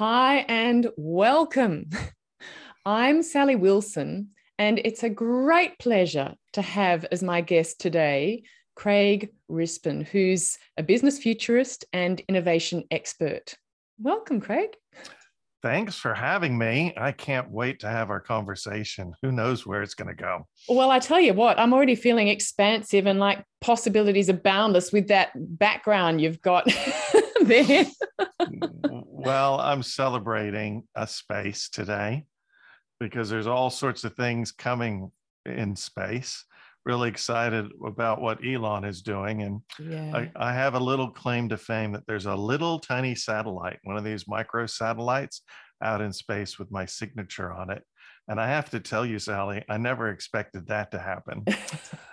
Hi and welcome. I'm Sally Wilson, and it's a great pleasure to have as my guest today Craig Rispin, who's a business futurist and innovation expert. Welcome, Craig. Thanks for having me. I can't wait to have our conversation. Who knows where it's going to go? Well, I tell you what, I'm already feeling expansive and like possibilities are boundless with that background you've got there. well, I'm celebrating a space today because there's all sorts of things coming in space really excited about what Elon is doing. And yeah. I, I, have a little claim to fame that there's a little tiny satellite, one of these micro satellites out in space with my signature on it. And I have to tell you, Sally, I never expected that to happen.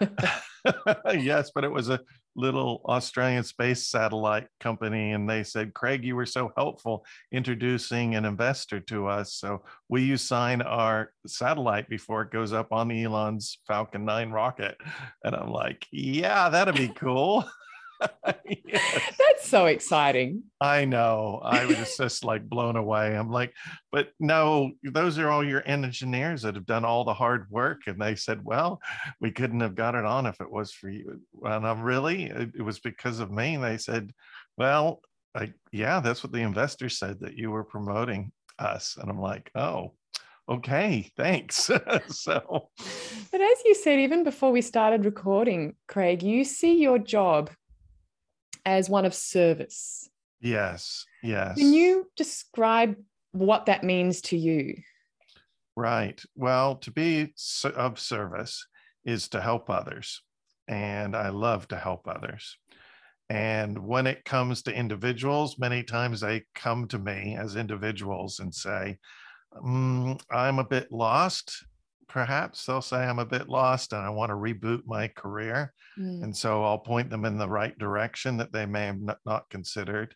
yes, but it was a little Australian space satellite company. And they said, Craig, you were so helpful introducing an investor to us. So will you sign our satellite before it goes up on Elon's Falcon 9 rocket? And I'm like, yeah, that'd be cool. yes. That's so exciting. I know. I was just like blown away. I'm like, but no, those are all your engineers that have done all the hard work. And they said, well, we couldn't have got it on if it was for you. And I'm really, it was because of me. And they said, well, I, yeah, that's what the investor said that you were promoting us. And I'm like, oh, okay, thanks. so, but as you said, even before we started recording, Craig, you see your job as one of service. Yes, yes. Can you describe what that means to you? Right. Well, to be of service is to help others. And I love to help others. And when it comes to individuals, many times they come to me as individuals and say, mm, I'm a bit lost perhaps they'll say I'm a bit lost and I want to reboot my career. Mm. And so I'll point them in the right direction that they may have not considered.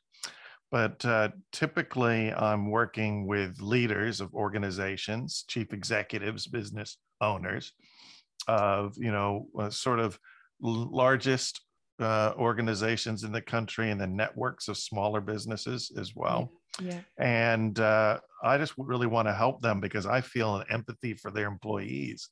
But uh, typically, I'm working with leaders of organizations, chief executives, business owners of, you know, uh, sort of largest uh, organizations in the country and the networks of smaller businesses as well. Yeah. And uh, I just really want to help them because I feel an empathy for their employees.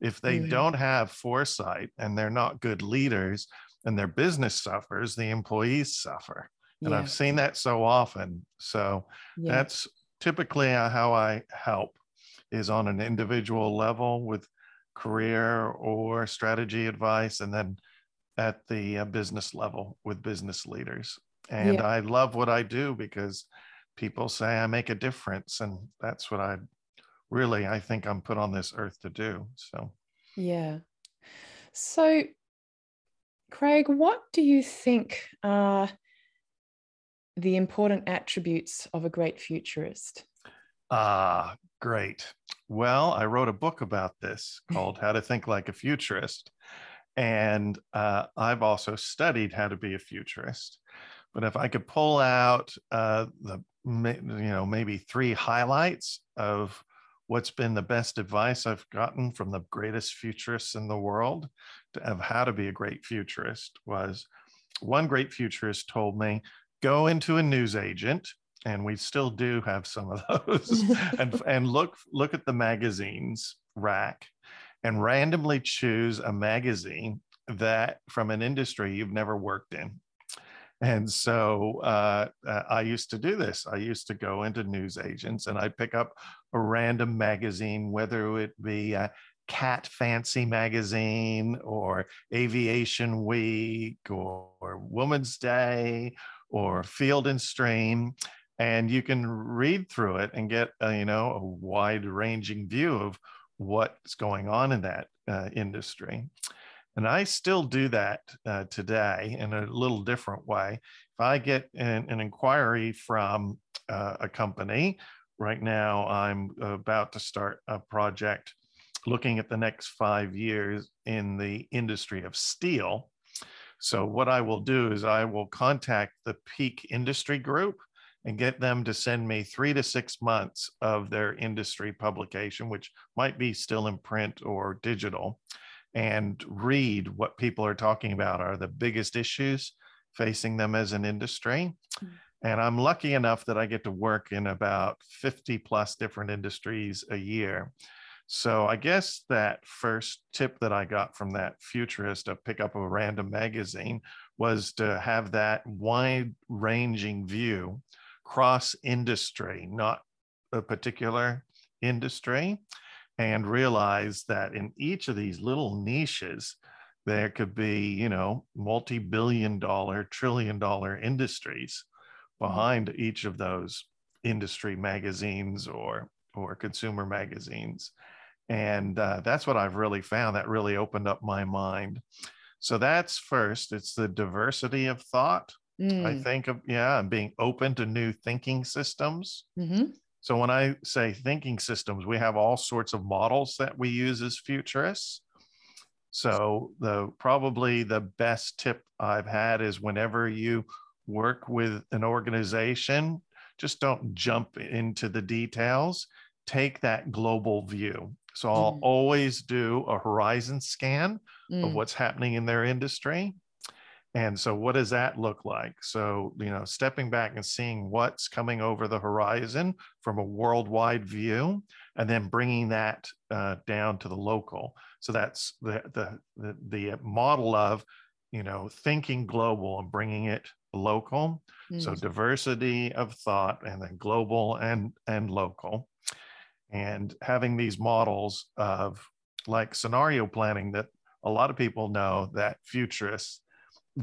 If they mm-hmm. don't have foresight and they're not good leaders and their business suffers, the employees suffer. And yeah. I've seen that so often. So yeah. that's typically how I help is on an individual level with career or strategy advice and then at the uh, business level with business leaders. And yeah. I love what I do because people say I make a difference. And that's what I really, I think I'm put on this earth to do. So, yeah. So, Craig, what do you think are the important attributes of a great futurist? Ah, great. Well, I wrote a book about this called How to Think Like a Futurist. And uh, I've also studied how to be a futurist. But if I could pull out uh, the you know maybe three highlights of what's been the best advice I've gotten from the greatest futurists in the world to, of how to be a great futurist was one great futurist told me go into a news agent and we still do have some of those and and look look at the magazines rack and randomly choose a magazine that from an industry you've never worked in and so uh, uh, I used to do this. I used to go into news agents and I'd pick up a random magazine, whether it be a Cat Fancy magazine or Aviation Week or, Woman's Day or Field and Stream. And you can read through it and get, a, you know, a wide ranging view of what's going on in that uh, industry. And I still do that uh, today in a little different way. If I get an, an inquiry from uh, a company, right now I'm about to start a project looking at the next five years in the industry of steel. So, what I will do is I will contact the peak industry group and get them to send me three to six months of their industry publication, which might be still in print or digital and read what people are talking about are the biggest issues facing them as an industry. Mm. And I'm lucky enough that I get to work in about 50 plus different industries a year. So I guess that first tip that I got from that futurist to pick up a random magazine was to have that wide ranging view cross industry, not a particular industry, and realize that in each of these little niches, there could be, you know, multi billion dollar, trillion dollar industries behind each of those industry magazines or or consumer magazines and uh, that's what i've really found that really opened up my mind so that's first it's the diversity of thought mm. i think of yeah and being open to new thinking systems mm-hmm. So when i say thinking systems we have all sorts of models that we use as futurists so the probably the best tip i've had is whenever you work with an organization, just don't jump into the details. Take that global view. So I'll mm. always do a horizon scan mm. of what's happening in their industry. And so, what does that look like? So, you know, stepping back and seeing what's coming over the horizon from a worldwide view, and then bringing that uh, down to the local. So that's the, the the the model of, you know, thinking global and bringing it local. Mm. So diversity of thought and then global and, and local. And having these models of like scenario planning that a lot of people know that futurists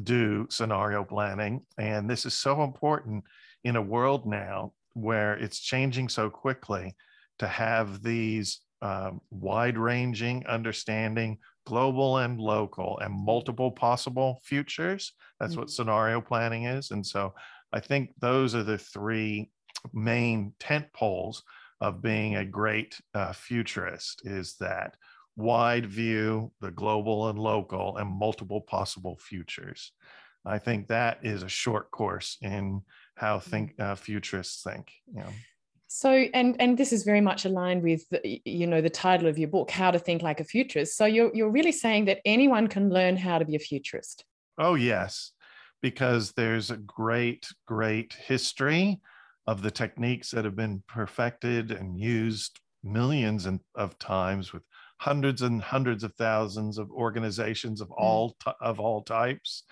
do scenario planning. And this is so important in a world now where it's changing so quickly to have these um, wide ranging understanding global and local and multiple possible futures. That's mm-hmm. what scenario planning is. And so I think those are the three main tent poles of being a great uh, futurist is that wide view, the global and local, and multiple possible futures. I think that is a short course in how think uh, futurists think. You know. So, and and this is very much aligned with the, you know the title of your book, How to Think Like a Futurist. So you're you're really saying that anyone can learn how to be a futurist. Oh yes, because there's a great great history of the techniques that have been perfected and used millions of times with hundreds and hundreds of thousands of organizations of mm. all of all types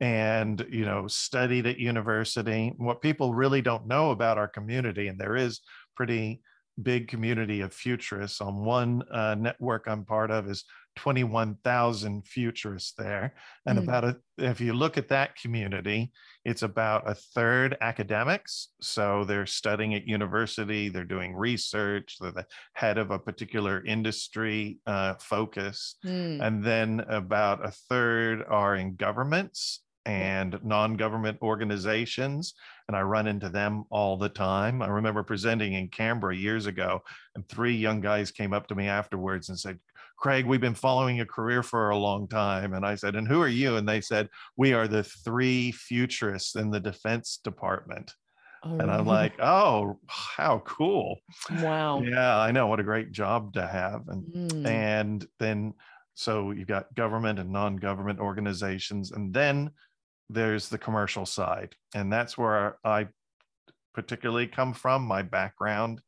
and you know studied at university what people really don't know about our community and there is pretty big community of futurists on one uh, network i'm part of is 21,000 futurists there and mm. about a, if you look at that community it's about a third academics so they're studying at university they're doing research they're the head of a particular industry uh, focus mm. and then about a third are in governments and non-government organizations and i run into them all the time. I remember presenting in canberra years ago and three young guys came up to me afterwards and said craig we've been following your career for a long time. And i said and who are you? And they said we are the three futurists in the defense department. Oh, and i'm like oh how cool. Wow. Yeah i know what a great job to have. And mm. and then so you've got government and non-government organizations and then there's the commercial side and that's where i particularly come from my background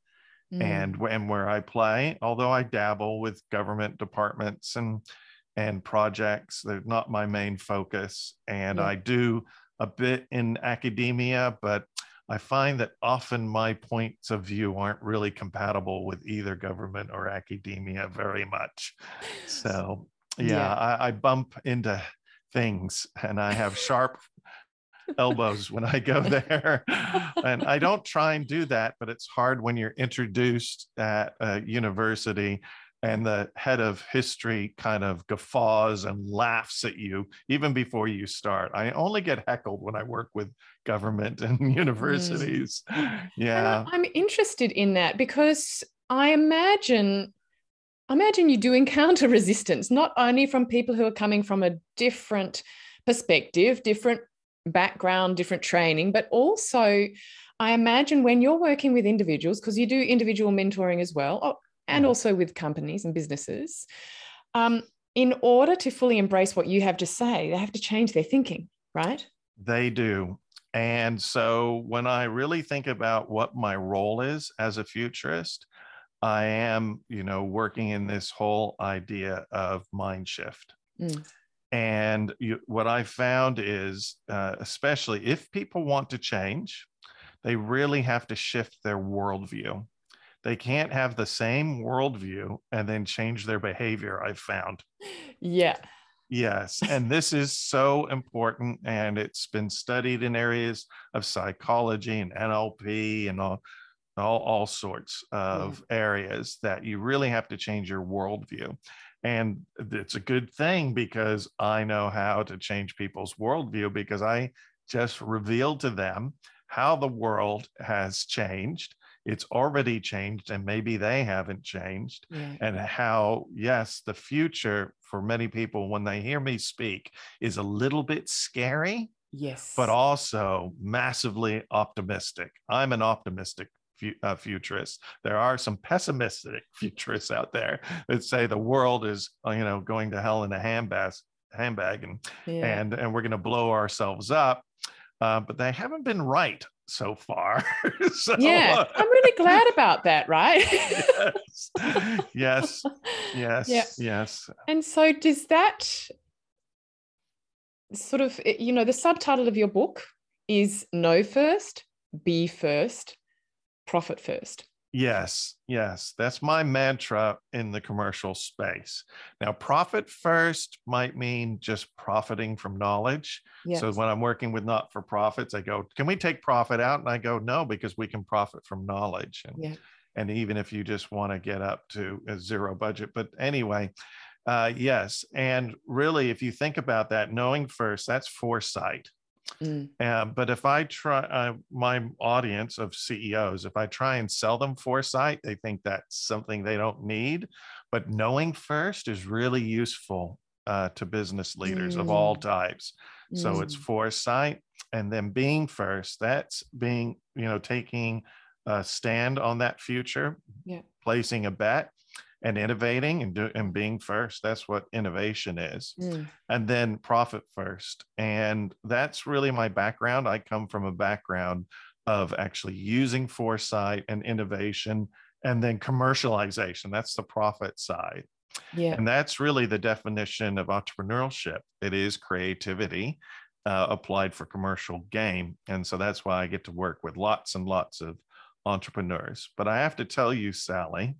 mm. and and where i play although i dabble with government departments and and projects they're not my main focus and yeah. i do a bit in academia but i find that often my points of view aren't really compatible with either government or academia very much so yeah, yeah. I, I bump into things and I have sharp elbows when I go there. and I don't try and do that, but it's hard when you're introduced at a university and the head of history kind of guffaws and laughs at you even before you start. I only get heckled when I work with government and mm. universities. Mm. Yeah. I'm interested in that because I imagine imagine you do encounter resistance, not only from people who are coming from a different perspective, different background, different training, but also I imagine when you're working with individuals, because you do individual mentoring as well, oh, and mm-hmm. also with companies and businesses, um, in order to fully embrace what you have to say, they have to change their thinking, right? They do. And so when I really think about what my role is as a futurist, I am, you know, working in this whole idea of mind shift. Mm. And you, what I found is, uh, especially if people want to change, they really have to shift their worldview. They can't have the same worldview and then change their behavior, I've found. Yeah. Yes. And this is so important. And it's been studied in areas of psychology and NLP and all, all, all sorts mm. of yeah. areas that you really have to change your worldview. And it's a good thing because I know how to change people's worldview because I just revealed to them how the world has changed it's already changed and maybe they haven't changed yeah. and how yes the future for many people when they hear me speak is a little bit scary yes but also massively optimistic i'm an optimistic uh, futurist there are some pessimistic futurists out there that say the world is uh, you know going to hell in a handbag handbag and yeah. and and we're going to blow ourselves up uh, but they haven't been right so far. so, yeah, uh, I'm really glad about that, right? yes, yes, yes, yeah. yes. And so, does that sort of, you know, the subtitle of your book is Know First, Be First, Profit First. Yes, yes. That's my mantra in the commercial space. Now, profit first might mean just profiting from knowledge. Yes. So when I'm working with not for profits, I go, Can we take profit out? And I go, No, because we can profit from knowledge. And, yeah. and even if you just want to get up to a zero budget. But anyway, uh, yes. And really, if you think about that, knowing first, that's foresight. Mm. Uh, but if I try uh, my audience of CEOs, if I try and sell them foresight, they think that's something they don't need. But knowing first is really useful uh, to business leaders mm. of all mm. types. Mm. So it's mm. foresight and then being first. That's being, you know, taking a stand on that future, yeah. placing a bet and innovating and, do, and being first. That's what innovation is. Mm. And then profit first. And that's really my background. I come from a background of actually using foresight and innovation and then commercialization. That's the profit side. Yeah. And that's really the definition of entrepreneurship. It is creativity uh, applied for commercial gain. And so that's why I get to work with lots and lots of entrepreneurs. But I have to tell you, Sally,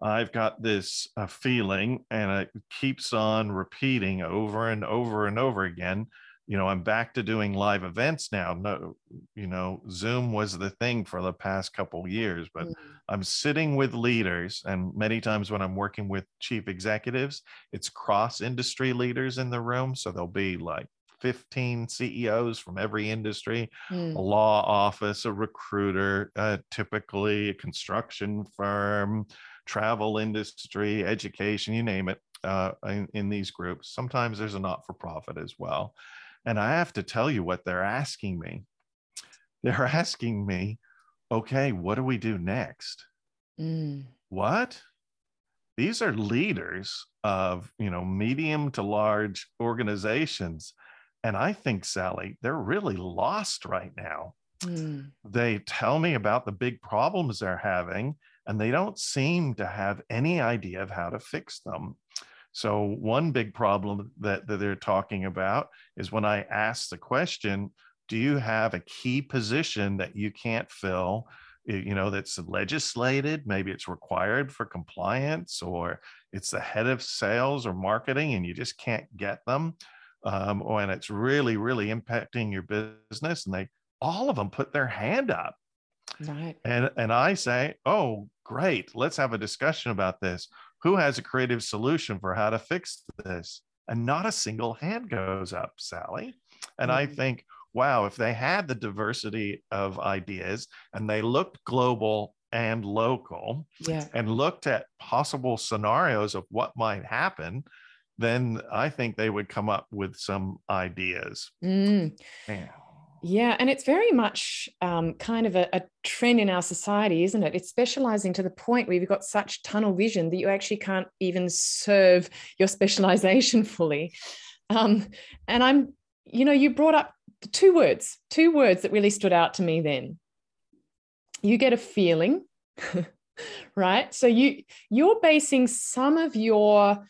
I've got this uh, feeling, and it keeps on repeating over and over and over again. You know, I'm back to doing live events now. No, you know, Zoom was the thing for the past couple years, but mm-hmm. I'm sitting with leaders, and many times when I'm working with chief executives, it's cross industry leaders in the room. So there'll be like 15 CEOs from every industry, mm. a law office, a recruiter, uh, typically a construction firm, travel industry, education, you name it, uh, in, in these groups. Sometimes there's a not for profit as well. And I have to tell you what they're asking me. They're asking me, okay, what do we do next? Mm. What? These are leaders of, you know, medium to large organizations. And I think, Sally, they're really lost right now. Mm. They tell me about the big problems they're having and they don't seem to have any idea of how to fix them. So, one big problem that, that they're talking about is when I ask the question, Do you have a key position that you can't fill? You know, that's legislated, maybe it's required for compliance, or it's the head of sales or marketing, and you just can't get them. Um, and it's really, really impacting your business. And they all of them put their hand up. Right. And and I say, oh, great, let's have a discussion about this. Who has a creative solution for how to fix this? And not a single hand goes up, Sally. And mm-hmm. I think, wow, if they had the diversity of ideas and they looked global and local yeah. and looked at possible scenarios of what might happen, then I think they would come up with some ideas. Mm. Yeah. Yeah, and it's very much um, kind of a, a, trend in our society, isn't it? It's specializing to the point where you've got such tunnel vision that you actually can't even serve your specialization fully. Um, and I'm, you know, you brought up two words, two words that really stood out to me then. You get a feeling, right? So you you're basing some of your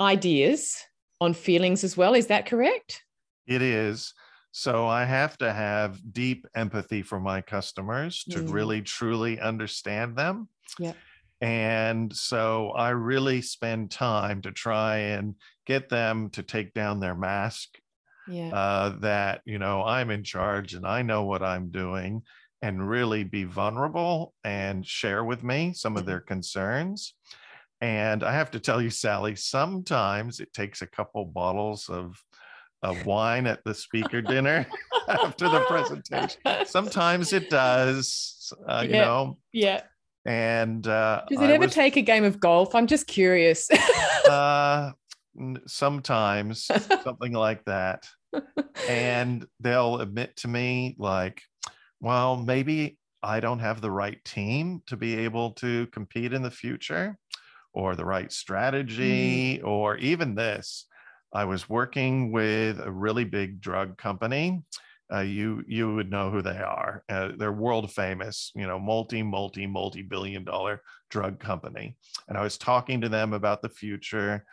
ideas on feelings as well. Is that correct? It is. So I have to have deep empathy for my customers to mm. really truly understand them. Yeah. And so I really spend time to try and get them to take down their mask. Yeah. Uh, that, you know, I'm in charge and I know what I'm doing and really be vulnerable and share with me some of mm-hmm. their concerns. And I have to tell you, Sally, sometimes it takes a couple bottles of of wine at the speaker dinner after the presentation. Sometimes it does, uh, you know. Yeah. And uh, does it I ever was, take a game of golf? I'm just curious. uh, sometimes something like that. And they'll admit to me, like, well, maybe I don't have the right team to be able to compete in the future or the right strategy mm. or even this I was working with a really big drug company. Uh, you you would know who they are. Uh, they're world famous, you know, multi multi multi billion dollar drug company. And I was talking to them about the future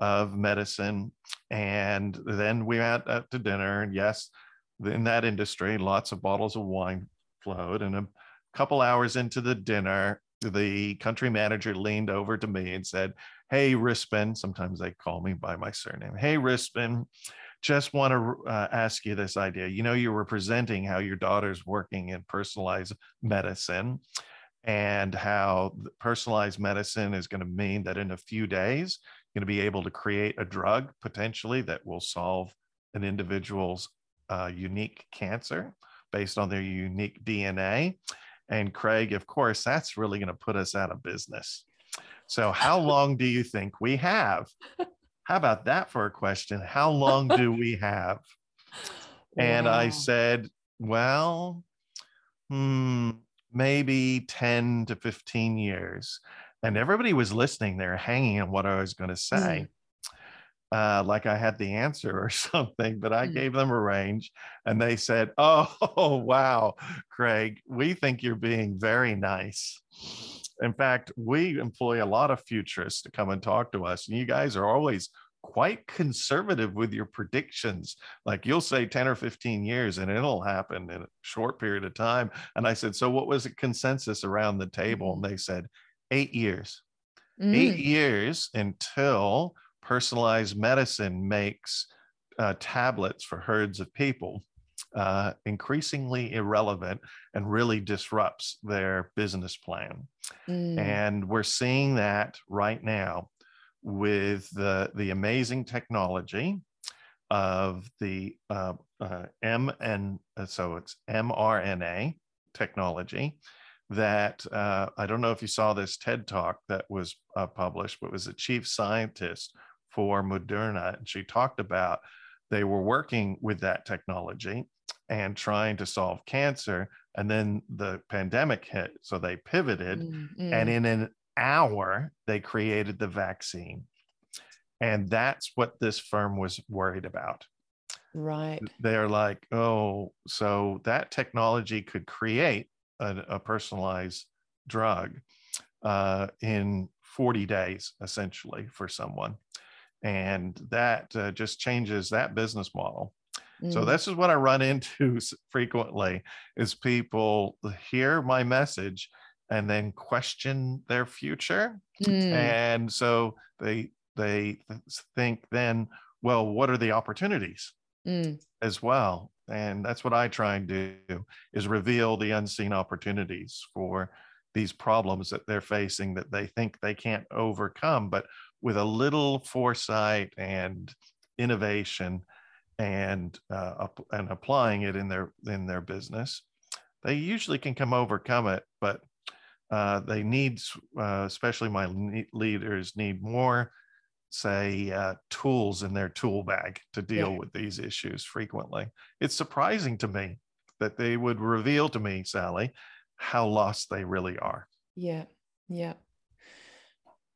of medicine. And then we went out to dinner. And yes, in that industry, lots of bottles of wine flowed. And a couple hours into the dinner, the country manager leaned over to me and said, Hey, Rispin, sometimes they call me by my surname. Hey, Rispin, just want to uh, ask you this idea. You know, you were presenting how your daughter's working in personalized medicine and how personalized medicine is going to mean that in a few days, you're going to be able to create a drug potentially that will solve an individual's uh, unique cancer based on their unique DNA. And Craig, of course, that's really going to put us out of business. So, how long do you think we have? How about that for a question? How long do we have? Wow. And I said, well, hmm, maybe 10 to 15 years. And everybody was listening there, hanging on what I was going to say. Mm. Uh, like I had the answer or something, but I mm. gave them a range and they said, Oh, wow, Craig, we think you're being very nice. In fact, we employ a lot of futurists to come and talk to us, and you guys are always quite conservative with your predictions. Like you'll say 10 or 15 years and it'll happen in a short period of time. And I said, So what was the consensus around the table? And they said, Eight years. Mm. Eight years until personalized medicine makes uh, tablets for herds of people uh, increasingly irrelevant and really disrupts their business plan. Mm. And we're seeing that right now with the, the amazing technology of the uh, uh, M and uh, so it's mRNA technology that uh, I don't know if you saw this TED talk that was uh, published, but was a chief scientist for Moderna. And she talked about they were working with that technology and trying to solve cancer. And then the pandemic hit. So they pivoted. Mm-hmm. And in an hour, they created the vaccine. And that's what this firm was worried about. Right. They're like, oh, so that technology could create a, a personalized drug uh, in 40 days, essentially, for someone and that uh, just changes that business model mm. so this is what i run into frequently is people hear my message and then question their future mm. and so they they think then well what are the opportunities mm. as well and that's what i try and do is reveal the unseen opportunities for these problems that they're facing that they think they can't overcome but with a little foresight and innovation and uh, and applying it in their in their business, they usually can come overcome it. But uh, they need, uh, especially my leaders, need more, say, uh, tools in their tool bag to deal yeah. with these issues frequently. It's surprising to me that they would reveal to me, Sally, how lost they really are. Yeah, yeah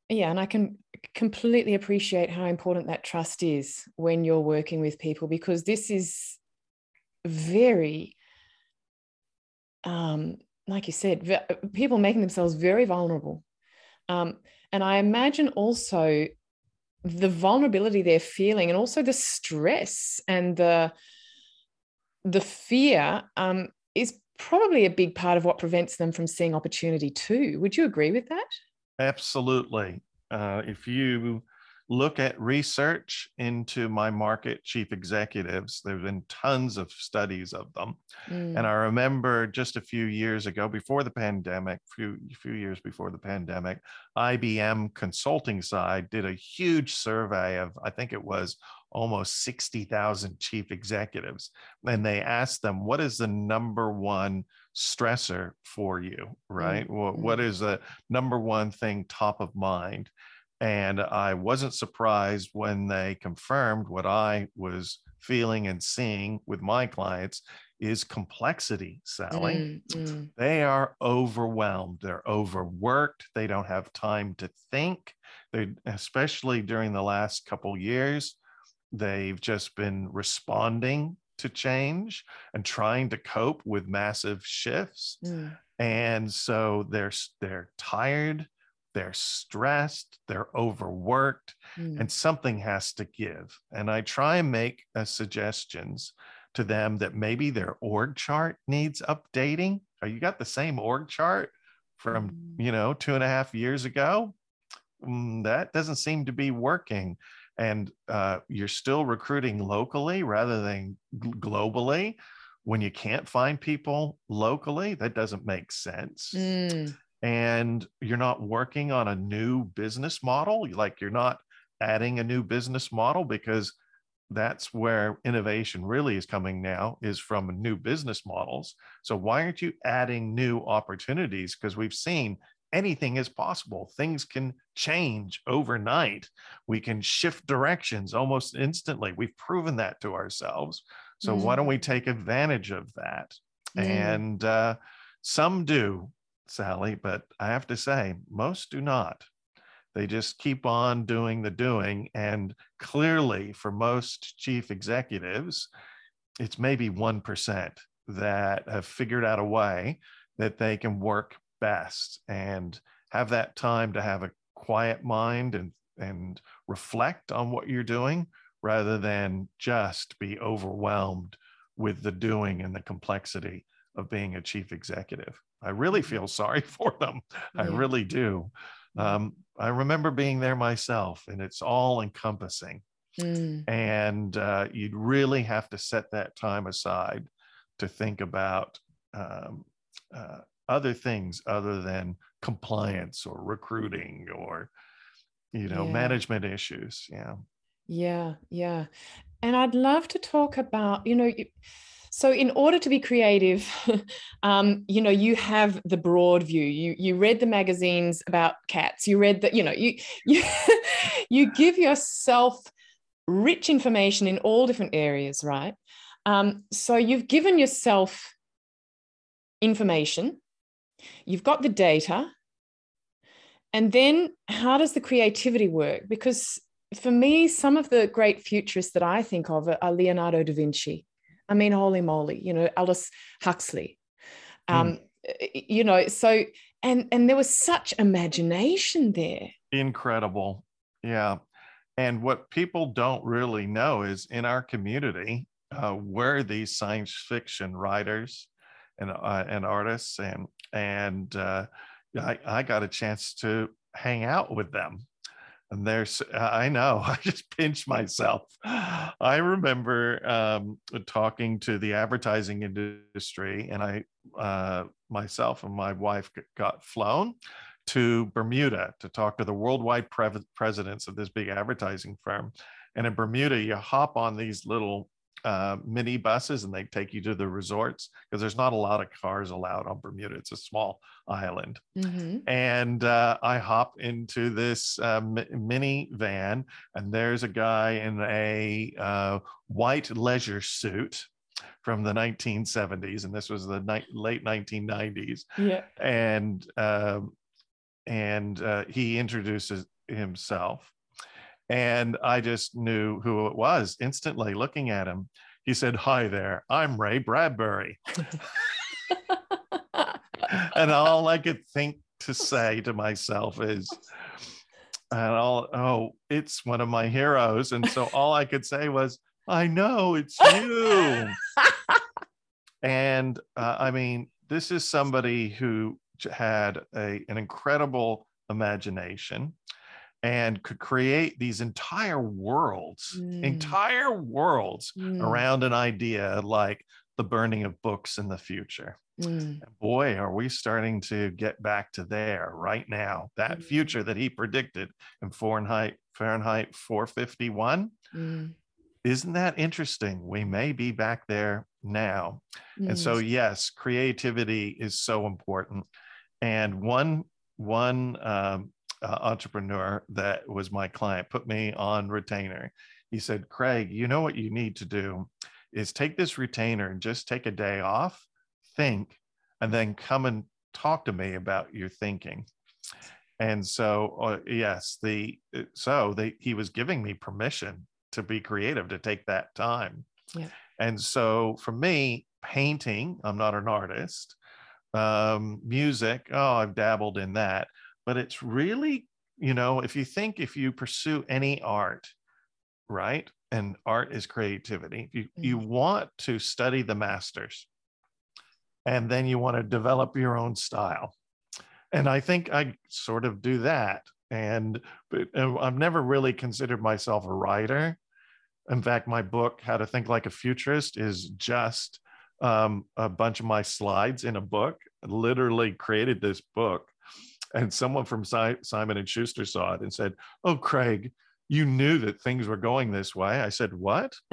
yeah and i can completely appreciate how important that trust is when you're working with people because this is very, um, like you said, people making themselves very vulnerable. Um, and I imagine also the vulnerability they're feeling and also the stress and the the fear um, is probably a big part of what prevents them from seeing opportunity too. Would you agree with that? Absolutely. Uh, if you look at research into my market chief executives. There have been tons of studies of them. Mm. And I remember just a few years ago, before the pandemic, few few years before the pandemic, IBM consulting side did a huge survey of, I think it was almost 60,000 chief executives. And they asked them, what is the number one stressor for you, right? Mm. What, what mm. is the number one thing top of mind? And I wasn't surprised when they confirmed what I was feeling and seeing with my clients is complexity, Sally. Mm, mm. They are overwhelmed. They're overworked. They don't have time to think. They, especially during the last couple years, they've just been responding to change and trying to cope with massive shifts. Mm. And so they're they're tired they're stressed, they're overworked, mm. and something has to give. And I try and make uh, suggestions to them that maybe their org chart needs updating. Are you got the same org chart from, mm. you know, two and a half years ago? Mm, that doesn't seem to be working. And uh, you're still recruiting locally rather than globally when you can't find people locally that doesn't make sense mm and you're not working on a new business model, like you're not adding a new business model because that's where innovation really is coming now is from new business models. So why aren't you adding new opportunities? Because we've seen anything is possible. Things can change overnight. We can shift directions almost instantly. We've proven that to ourselves. So mm. why don't we mm. take advantage of that? Mm. And uh, some do, Sally, but I have to say, most do not. They just keep on doing the doing. And clearly, for most chief executives, it's maybe 1% that have figured out a way that they can work best and have that time to have a quiet mind and, and reflect on what you're doing rather than just be overwhelmed with the doing and the complexity of being a chief executive. I really mm-hmm. feel sorry for them. Yeah. I really do. Um, I remember being there myself, and it's all encompassing. Mm. And uh, you'd really have to set that time aside to think about um, uh, other things other than compliance or recruiting or, you know, yeah. management issues. Yeah. Yeah. Yeah. And I'd love to talk about, you know, you, so, in order to be creative, um, you know, you have the broad view. You you read the magazines about cats. You read that. You know, you you you give yourself rich information in all different areas, right? Um, so you've given yourself information. You've got the data. And then how does the creativity work? Because for me, some of the great futurists that I think of are Leonardo da Vinci I mean, holy moly, you know, Aldous Huxley. Um, mm. You know, so and and there was such imagination there. Incredible, yeah. And what people don't really know is in our community, uh, we're these science fiction writers and uh, and artists, and and uh, I, I got a chance to hang out with them. And there's i know i just pinch myself. I remember um, talking to the advertising industry and i uh, myself and my wife got flown to bermuda to talk to the worldwide pre- presidents of this big advertising firm. And in bermuda you hop on these little uh, mini buses and they take you to the resorts because there's not a lot of cars allowed on Bermuda. It's a small island. Mm-hmm. And uh, I hop into this uh, mini van, and there's a guy in a uh, white leisure suit from the 1970s, and this was the ni- late 1990s. Yeah. And um, and uh, he introduces himself and I just knew who it was instantly looking at him. he said, Hi there, I'm Ray Bradbury. and all I could think to say to myself is, and all, oh, it's one of my heroes. And so all I could say was, I know it's you. and uh, I mean, this is somebody who had a, an incredible imagination and could create these entire worlds, mm. entire worlds mm. around an idea like the burning of books in the future. Mm. Boy, are we starting to get back to there right now. That mm. future that he predicted in Fahrenheit, Fahrenheit 451. Mm. Isn't that interesting? We may be back there now. And so, mm. yes, creativity is so important. And one one um, uh, entrepreneur that was my client put me on retainer. He said, Craig, you know what you need to do is take this retainer and just take a day off, think, and then come and talk to me about your thinking. And so, uh, yes, the uh, so they, he was giving me permission to be creative, to take that time. Yeah. And so, for me, painting, I'm not an artist. Um, music, oh, I've dabbled in that, but it's really, you know, if you think if you pursue any art, right? And art is creativity. You mm-hmm. you want to study the masters, and then you want to develop your own style. And I think I sort of do that. And but I've never really considered myself a writer. In fact, my book, How to Think Like a Futurist, is just um, a bunch of my slides in a book. I literally created this book and someone from Simon and Schuster saw it and said, "Oh, Craig, you knew that things were going this way." I said, "What?"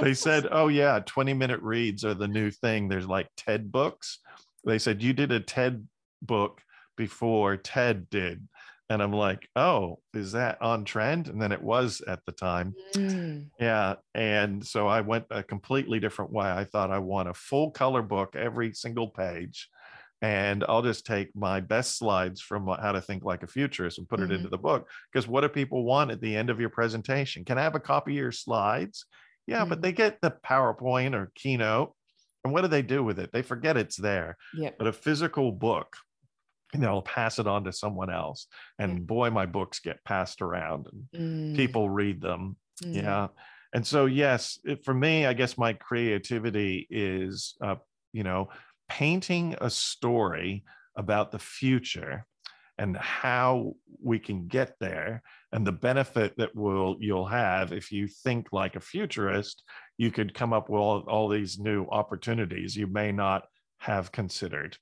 they said, "Oh yeah, 20-minute reads are the new thing. There's like TED books." They said, "You did a TED book before TED did." And I'm like, "Oh, is that on trend?" And then it was at the time. Mm. Yeah, and so I went a completely different way. I thought I want a full color book every single page and I'll just take my best slides from how to think like a futurist and put mm-hmm. it into the book. Because what do people want at the end of your presentation? Can I have a copy of your slides? Yeah, mm-hmm. but they get the PowerPoint or Keynote. And what do they do with it? They forget it's there. Yep. But a physical book, and they'll pass it on to someone else. And boy, my books get passed around and mm. people read them. Mm. Yeah. And so, yes, it, for me, I guess my creativity is, uh, you know, painting a story about the future and how we can get there and the benefit that will you'll have if you think like a futurist you could come up with all, all these new opportunities you may not have considered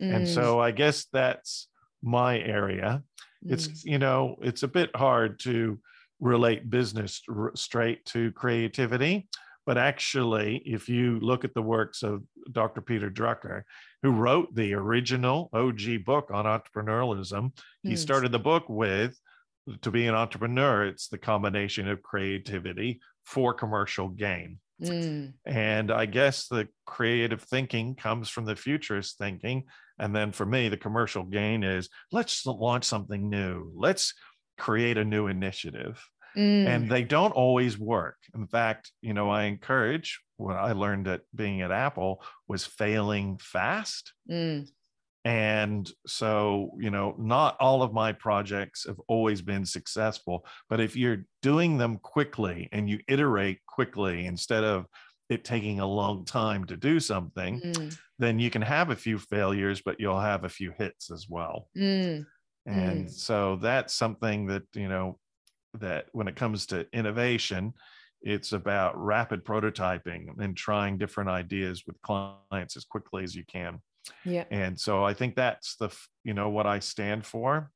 mm. and so i guess that's my area mm. it's you know it's a bit hard to relate business straight to creativity but actually, if you look at the works of Dr. Peter Drucker, who wrote the original OG book on entrepreneurialism, he hmm. started the book with to be an entrepreneur, it's the combination of creativity for commercial gain. Mm. And I guess the creative thinking comes from the futurist thinking. And then for me, the commercial gain is let's launch something new. Let's create a new initiative. Mm. And they don't always work. In fact, you know, I encourage what I learned at being at Apple was failing fast. Mm. And so, you know, not all of my projects have always been successful, but if you're doing them quickly and you iterate quickly instead of it taking a long time to do something, mm. then you can have a few failures, but you'll have a few hits as well. Mm. And mm. so that's something that, you know, that when it comes to innovation, it's about rapid prototyping and trying different ideas with clients as quickly as you can. Yeah. And so I think that's the, you know, what I stand for.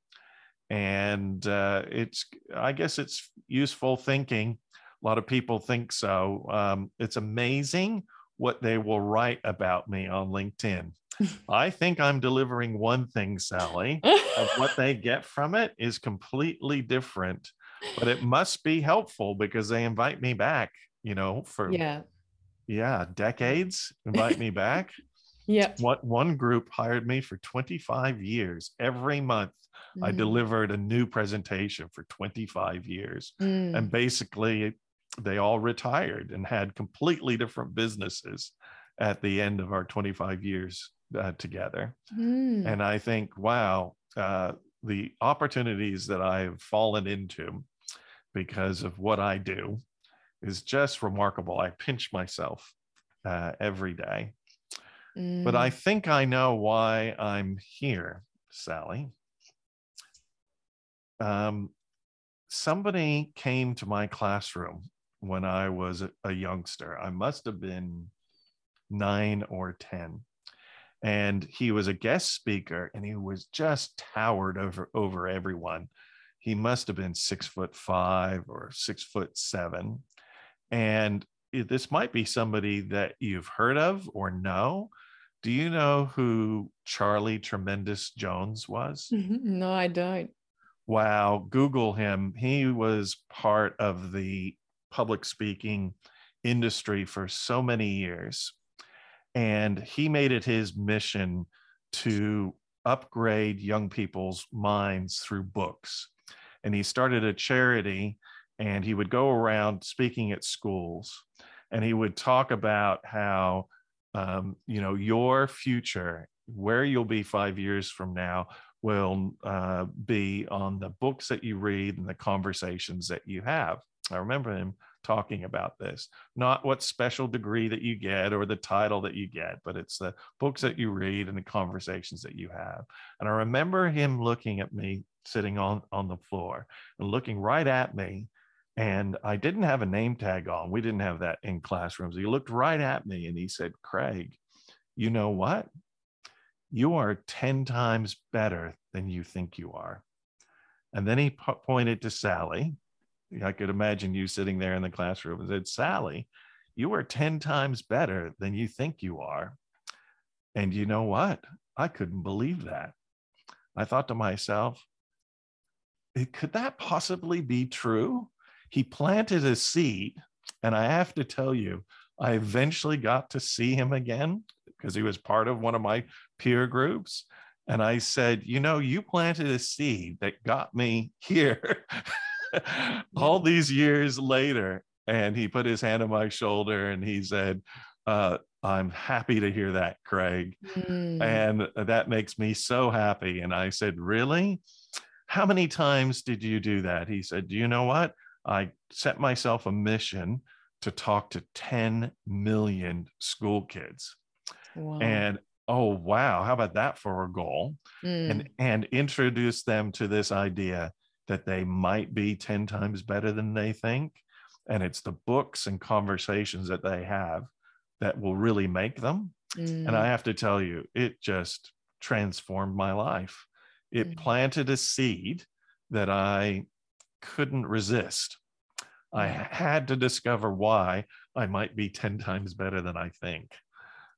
And uh, it's, I guess it's useful thinking. A lot of people think so. Um, it's amazing what they will write about me on LinkedIn. I think I'm delivering one thing, Sally, of what they get from it is completely different but it must be helpful because they invite me back, you know, for yeah, yeah, decades, invite me back. Yeah. What one group hired me for 25 years. Every month mm. I delivered a new presentation for 25 years. Mm. And basically they all retired and had completely different businesses at the end of our 25 years uh, together. Mm. And I think, wow, uh, the opportunities that I've fallen into because of what I do is just remarkable. I pinch myself uh, every day. Mm. But I mm. think I know why I'm here, Sally. Um, somebody came to my classroom when I was a youngster. I must have been nine or 10 and he was a guest speaker and he was just towered over over everyone. He must have been six foot five or six foot seven. And this might be somebody that you've heard of or know. Do you know who charlie tremendous jones was? No i don't. Wow google him. He was part of the public speaking industry for so many years and he made it his mission to upgrade young people's minds through books. And he started a charity and he would go around speaking at schools and he would talk about how, um, you know, your future, where you'll be five years from now, will uh, be on the books that you read and the conversations that you have. I remember him talking about this. Not what special degree that you get or the title that you get but it's the books that you read and the conversations that you have. And i remember him looking at me sitting on on the floor and looking right at me. And i didn't have a name tag on. We didn't have that in classrooms. He looked right at me and he said craig you know what? You are 10 times better than you think you are. And then he po- pointed to sally I could imagine you sitting there in the classroom and said, Sally, you are 10 times better than you think you are. And you know what? I couldn't believe that. I thought to myself, could that possibly be true? He planted a seed, and I have to tell you, I eventually got to see him again because he was part of one of my peer groups. And I said, You know, you planted a seed that got me here. all these years later. And he put his hand on my shoulder and he said, uh, I'm happy to hear that, Craig. Mm. And that makes me so happy. And I said, Really? How many times did you do that? He said, Do you know what? I set myself a mission to talk to 10 million school kids. Wow. And oh wow, how about that for a goal? Mm. And and introduce them to this idea that they might be 10 times better than they think. And it's the books and conversations that they have that will really make them. Mm. And I have to tell you, it just transformed my life. It mm. planted a seed that I couldn't resist. I had to discover why I might be 10 times better than I think.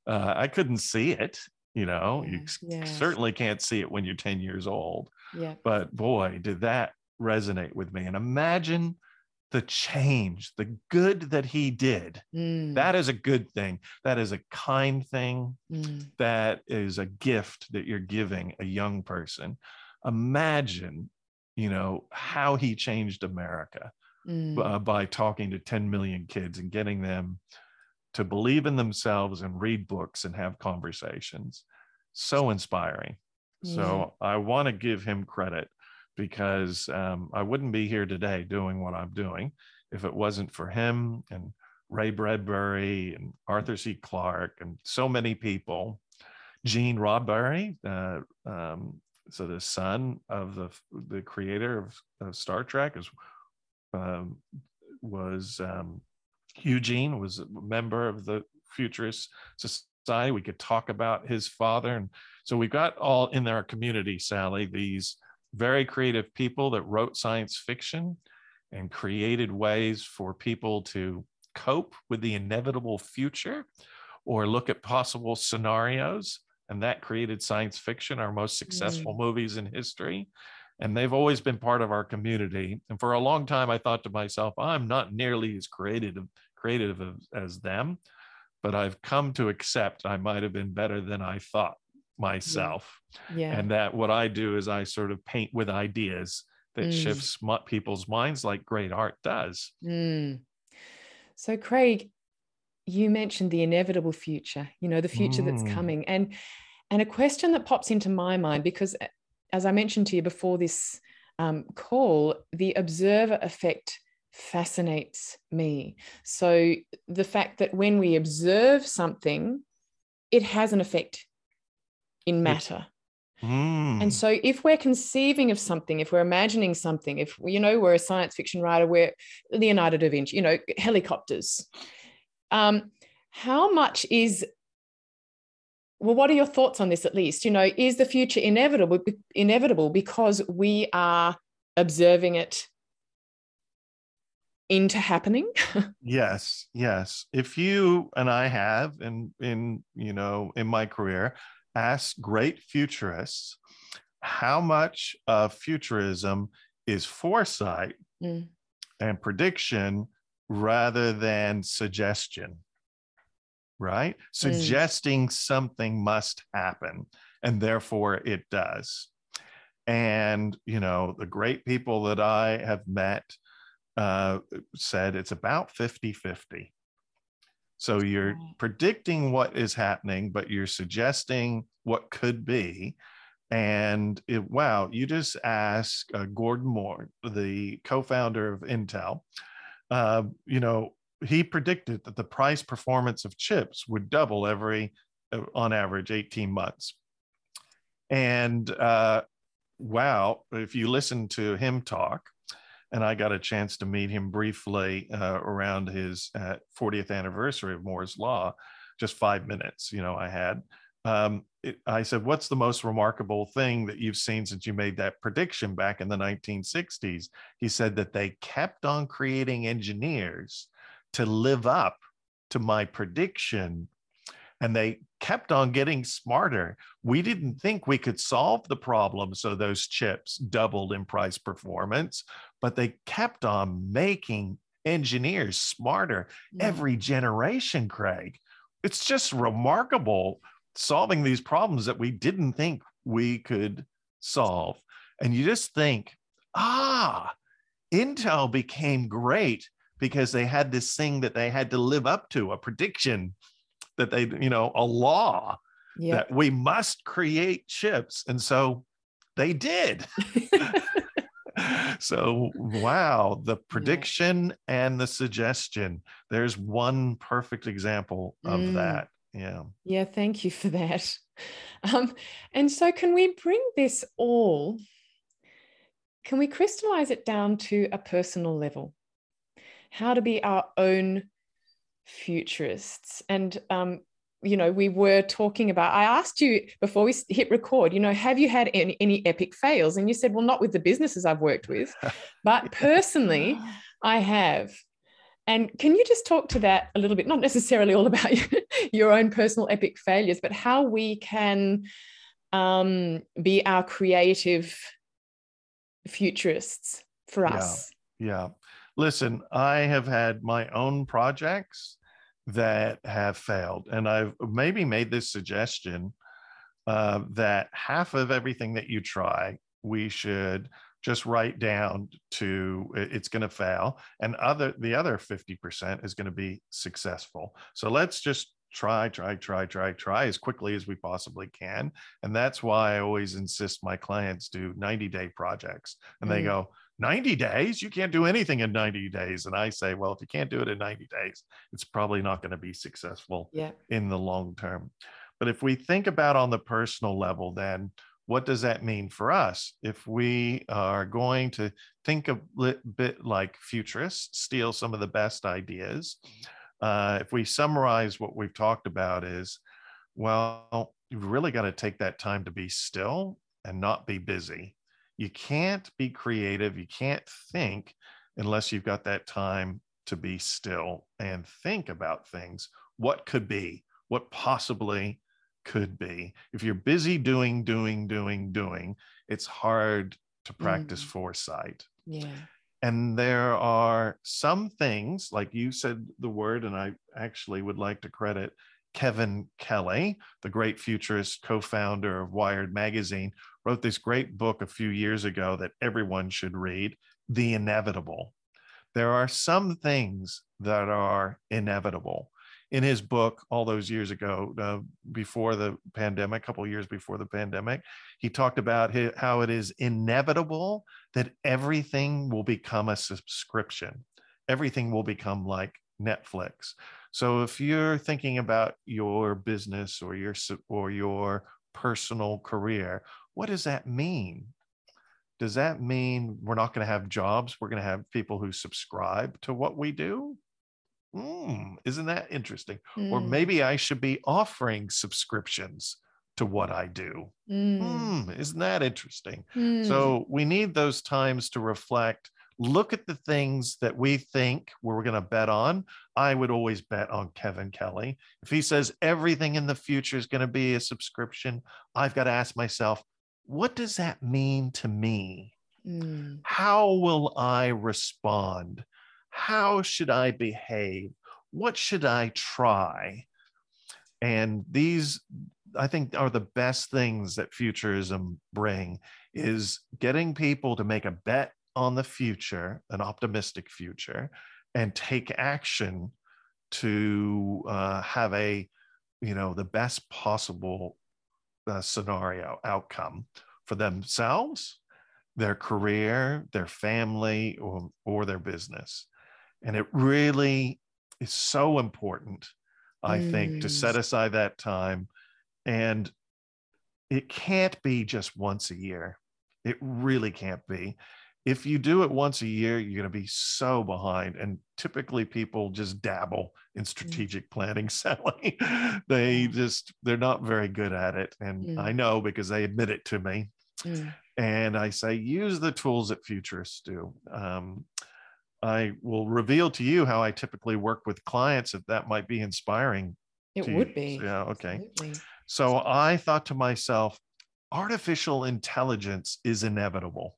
Uh, I couldn't see it, you know, yeah. you yes. certainly can't see it when you're 10 years old. Yeah. But boy, did that resonate with me. And imagine the change, the good that he did. Mm. That is a good thing. That is a kind thing. Mm. That is a gift that you're giving a young person. Imagine, you know, how he changed America mm. uh, by talking to 10 million kids and getting them to believe in themselves and read books and have conversations. So inspiring. Yeah. So I want to give him credit because um, I wouldn't be here today doing what I'm doing if it wasn't for him and Ray Bradbury and Arthur C. Clarke and so many people. Gene Roddenberry, uh, um, so the son of the the creator of, of Star Trek, is um, was um, Eugene was a member of the Futurist Society. We could talk about his father, and so we've got all in our community, Sally, these very creative people that wrote science fiction and created ways for people to cope with the inevitable future or look at possible scenarios. And that created science fiction, our most successful mm. movies in history. And they've always been part of our community. And for a long time, I thought to myself, I'm not nearly as creative, creative as them, but I've come to accept I might have been better than I thought myself. Yeah. And that what I do is I sort of paint with ideas that mm. shifts people's minds like great art does. Mm. So, Craig, you mentioned the inevitable future, you know, the future Mm. that's coming. And and a question that pops into my mind, because as I mentioned to you before this um, call, the observer effect fascinates me. So the fact that when we observe something, it has an effect in matter. Mm. And so if we're conceiving of something, if we're imagining something, if you know we're a science fiction writer, we're Leonardo da Vinci, you know, helicopters. Um, how much is well, what are your thoughts on this at least? You know, is the future inevitable inevitable because we are observing it into happening? yes yes if you and i have in in you know in my career asked great futurists how much of futurism is foresight Mm. and prediction rather than suggestion right suggesting something must happen and therefore it does and you know the great people that i have met uh, said it's about 50 50. So you're Right. predicting what is happening, but you're suggesting what could be. And it, wow, you just ask uh, Gordon Moore, the co founder of Intel, uh, you know, he predicted that the price performance of chips would double every, uh, on average, 18 months. And uh, wow, if you listen to him talk, and I got a chance to meet him briefly uh, around his uh, 40th anniversary of Moore's Law, just five minutes, you know, I had. Um, it, I said, What's the most remarkable thing that you've seen since you made that prediction back in the 1960s? He said that they kept on creating engineers to live up to my prediction and they kept on getting smarter. We didn't think we could solve the problem so those chips doubled in price performance, but they kept on making engineers smarter Mm. every generation, Craig. It's just remarkable solving these problems that we didn't think we could solve. And you just think, ah, Intel became great because they had this thing that they had to live up to, a prediction that they, you know, a law yeah. that we must create chips. And so they did. so, wow, the prediction and the suggestion. There's one perfect example of Mm. that. Yeah. Yeah, thank you for that. Um, and so, can we bring this all, can we crystallize it down to a personal level? How to be our own futurists. And, um, you know, we were talking about, I asked you before we hit record, you know, have you had any, any epic fails? And you said, well, not with the businesses I've worked with, but personally, I have. And can you just talk to that a little bit? Not necessarily all about your own personal epic failures, but how we can um, be our creative futurists for Yeah. us. Yeah. Listen, I have had my own projects that have failed. And I've maybe made this suggestion uh, that half of everything that you try, we should just write down to it's going to fail and other the other 50% is going to be successful so let's just try try try try try as quickly as we possibly can and that's why i always insist my clients do 90 day projects and they Mm. go 90 days you can't do anything in 90 days and i say well if you can't do it in 90 days it's probably not going to be successful Yeah. in the long term. But if we think about on the personal level, then what does that mean for us? If we are going to think a bit like futurists, steal some of the best ideas, uh, if we summarize what we've talked about is, well, you've really got to take that time to be still and not be busy. You can't be creative, you can't think unless you've got that time to be still and think about things. What could be? What possibly could be? If you're busy doing, doing, doing, doing, it's hard to practice Mm. foresight. Yeah. And there are some things, like you said the word, and I actually would like to credit Kevin Kelly, the great futurist co founder of Wired Magazine, wrote this great book a few years ago that everyone should read The Inevitable. There are some things that are inevitable. In his book, all those years ago, uh, before the pandemic, a couple years before the pandemic, he talked about how it is inevitable that everything will become a subscription. Everything will become like Netflix. So if you're thinking about your business or your or your personal career, what does that mean? Does that mean we're not going to have jobs? We're going to have people who subscribe to what we do? Mm, isn't that interesting? Mm. Or maybe I should be offering subscriptions to what I do. Mm. Isn't that interesting? Mm. So we need those times to reflect look at the things that we think we're going to bet on. I would always bet on Kevin Kelly. If he says everything in the future is going to be a subscription, I've got to ask myself, what does that mean to me? Mm. How will I respond? How should I behave? What should I try? And these, I think, are the best things that futurism bring is getting people to make a bet on the future, an optimistic future, and take action to uh, have a, you know, the best possible uh, scenario outcome for themselves, their career, their family, or, or their business. And it really is so important, I mm. think, to set mm. aside that time. And it can't be just once a year. It really can't be if you do it once a year, you're going to be so behind. And typically people just dabble in mm. strategic mm. planning, Sally. they just, they're not very good at it. And mm. I know because they admit it to me. Mm. And I say, use the tools that futurists do. Um, I will reveal to you how I typically work with clients if that might be inspiring. It would you. be. Yeah. Okay. Absolutely. So I thought to myself, artificial intelligence is inevitable.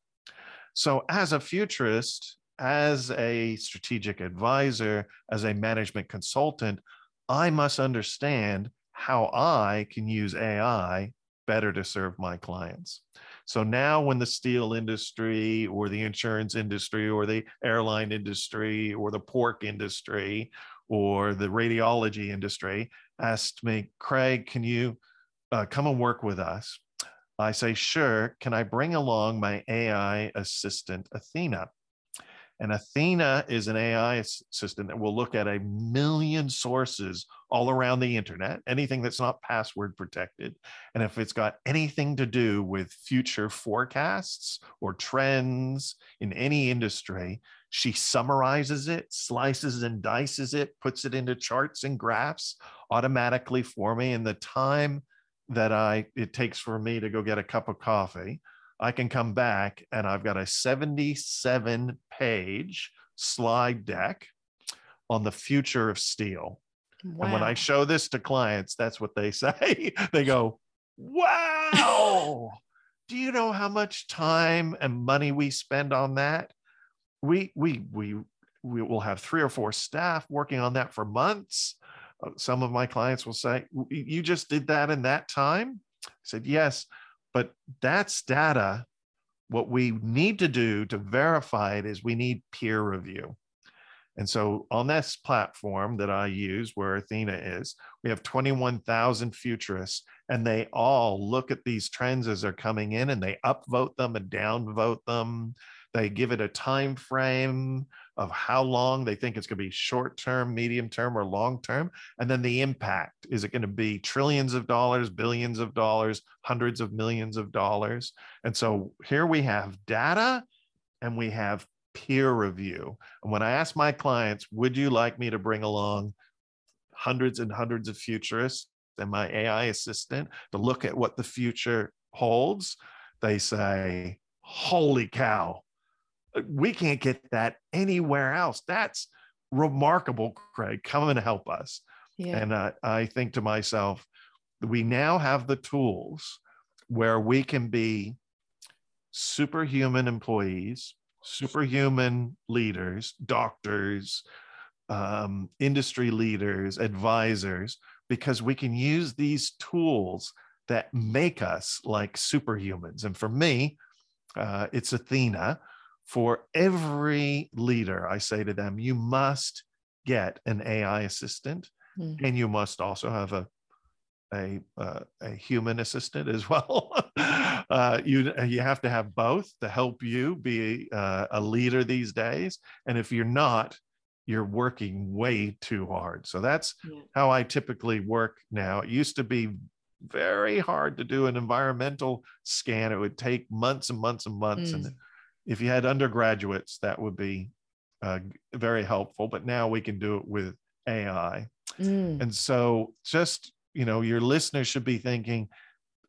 So, as a futurist, as a strategic advisor, as a management consultant, I must understand how I can use AI better to serve my clients. So now, when the steel industry or the insurance industry or the airline industry or the pork industry or the radiology industry asked me, Craig, can you uh, come and work with us? I say, sure, can I bring along my AI assistant, Athena? And Athena is an AI assistant that will look at a million sources all around the internet, anything that's not password protected. And if it's got anything to do with future forecasts or trends in any industry, she summarizes it, slices and dices it, puts it into charts and graphs automatically for me. And the time that I it takes for me to go get a cup of coffee, I can come back and I've got a 77 page slide deck on the future of steel. Wow. And when I show this to clients, that's what they say. they go, "Wow! Do you know how much time and money we spend on that? We we we we will have three or four staff working on that for months some of my clients will say, You just did that in that time? I said, Yes, but that's data. What we need to do to verify it is we need peer review. And so on this platform that I use, where Athena is, we have 21,000 futurists, and they all look at these trends as they're coming in and they upvote them and downvote them. They give it a time frame of how long they think it's going to be short term, medium term, or long term. And then the impact is it going to be trillions of dollars, billions of dollars, hundreds of millions of dollars? And so here we have data and we have peer review. And when I ask my clients, would you like me to bring along hundreds and hundreds of futurists and my AI assistant to look at what the future holds? They say, holy cow, we can't get that anywhere else. That's remarkable, Craig. Come and help us. Yeah. And uh, I think to myself, we now have the tools where we can be superhuman employees, superhuman leaders, doctors, um, industry leaders, advisors, because we can use these tools that make us like superhumans. And for me, uh, it's Athena for every leader, I say to them, you must get an AI assistant, mm. and you must also have a a uh, a human assistant as well. uh, you you have to have both to help you be uh, a leader these days. And if you're not, you're working way too hard. So that's yeah. how I typically work now. It used to be very hard to do an environmental scan. It would take months and months and months. Mm. And if you had undergraduates, that would be uh, very helpful. But now we can do it with AI. Mm. And so just, you know, your listeners should be thinking,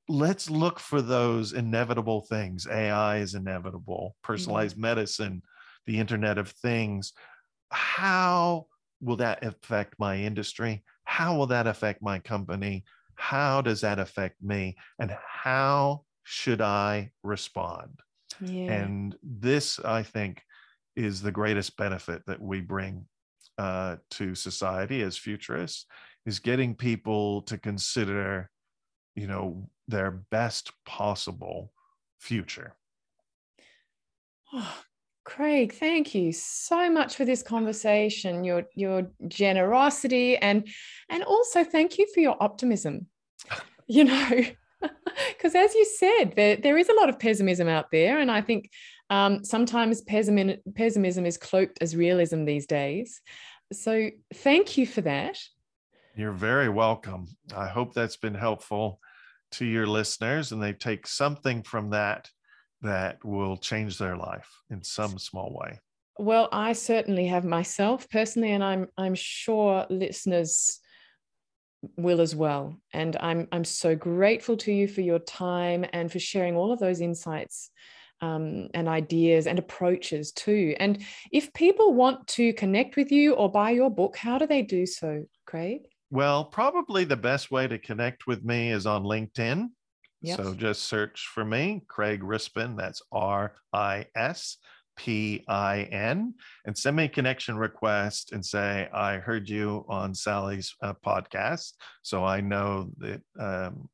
let's look for those inevitable things. AI is inevitable, personalized mm. medicine, the Internet of Things. How will that affect my industry? How will that affect my company? How does that affect me? And how should I respond? Yeah. And this, I think, is the greatest benefit that we bring uh, to society as futurists is getting people to consider, you know, their best possible future. Oh, Craig, thank you so much for this conversation, your your generosity and and also thank you for your optimism. you know, because as you said, there, there is a lot of pessimism out there. And I think um, sometimes pessimism, pessimism is cloaked as realism these days. So thank you for that. You're very welcome. I hope that's been helpful to your listeners and they take something from that that will change their life in some small way. Well, I certainly have myself personally, and I'm I'm sure listeners will as well. And I'm I'm so grateful to you for your time and for sharing all of those insights um, and ideas and approaches too. And if people want to connect with you or buy your book, how do they do so, Craig? Well, probably the best way to connect with me is on LinkedIn. Yep. So just search for me, Craig Rispin. That's R I S P I N, and send me a connection request and say, I heard you on Sally's uh, podcast. So I know that um,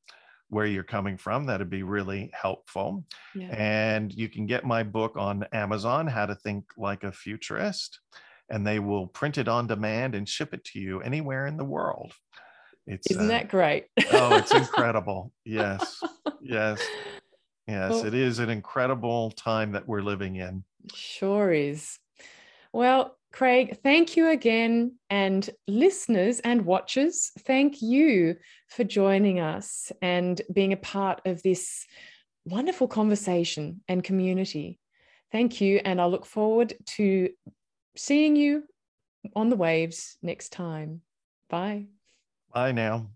where you're coming from. That'd be really helpful. Yeah. And you can get my book on Amazon, How to Think Like a Futurist, and they will print it on demand and ship it to you anywhere in the world. It's, Isn't uh, that great? oh, it's incredible. Yes. Yes. Yes, well, it is an incredible time that we're living in. Sure is. Well, Craig, thank you again. And listeners and watchers, thank you for joining us and being a part of this wonderful conversation and community. Thank you. And I look forward to seeing you on the waves next time. Bye. Bye now.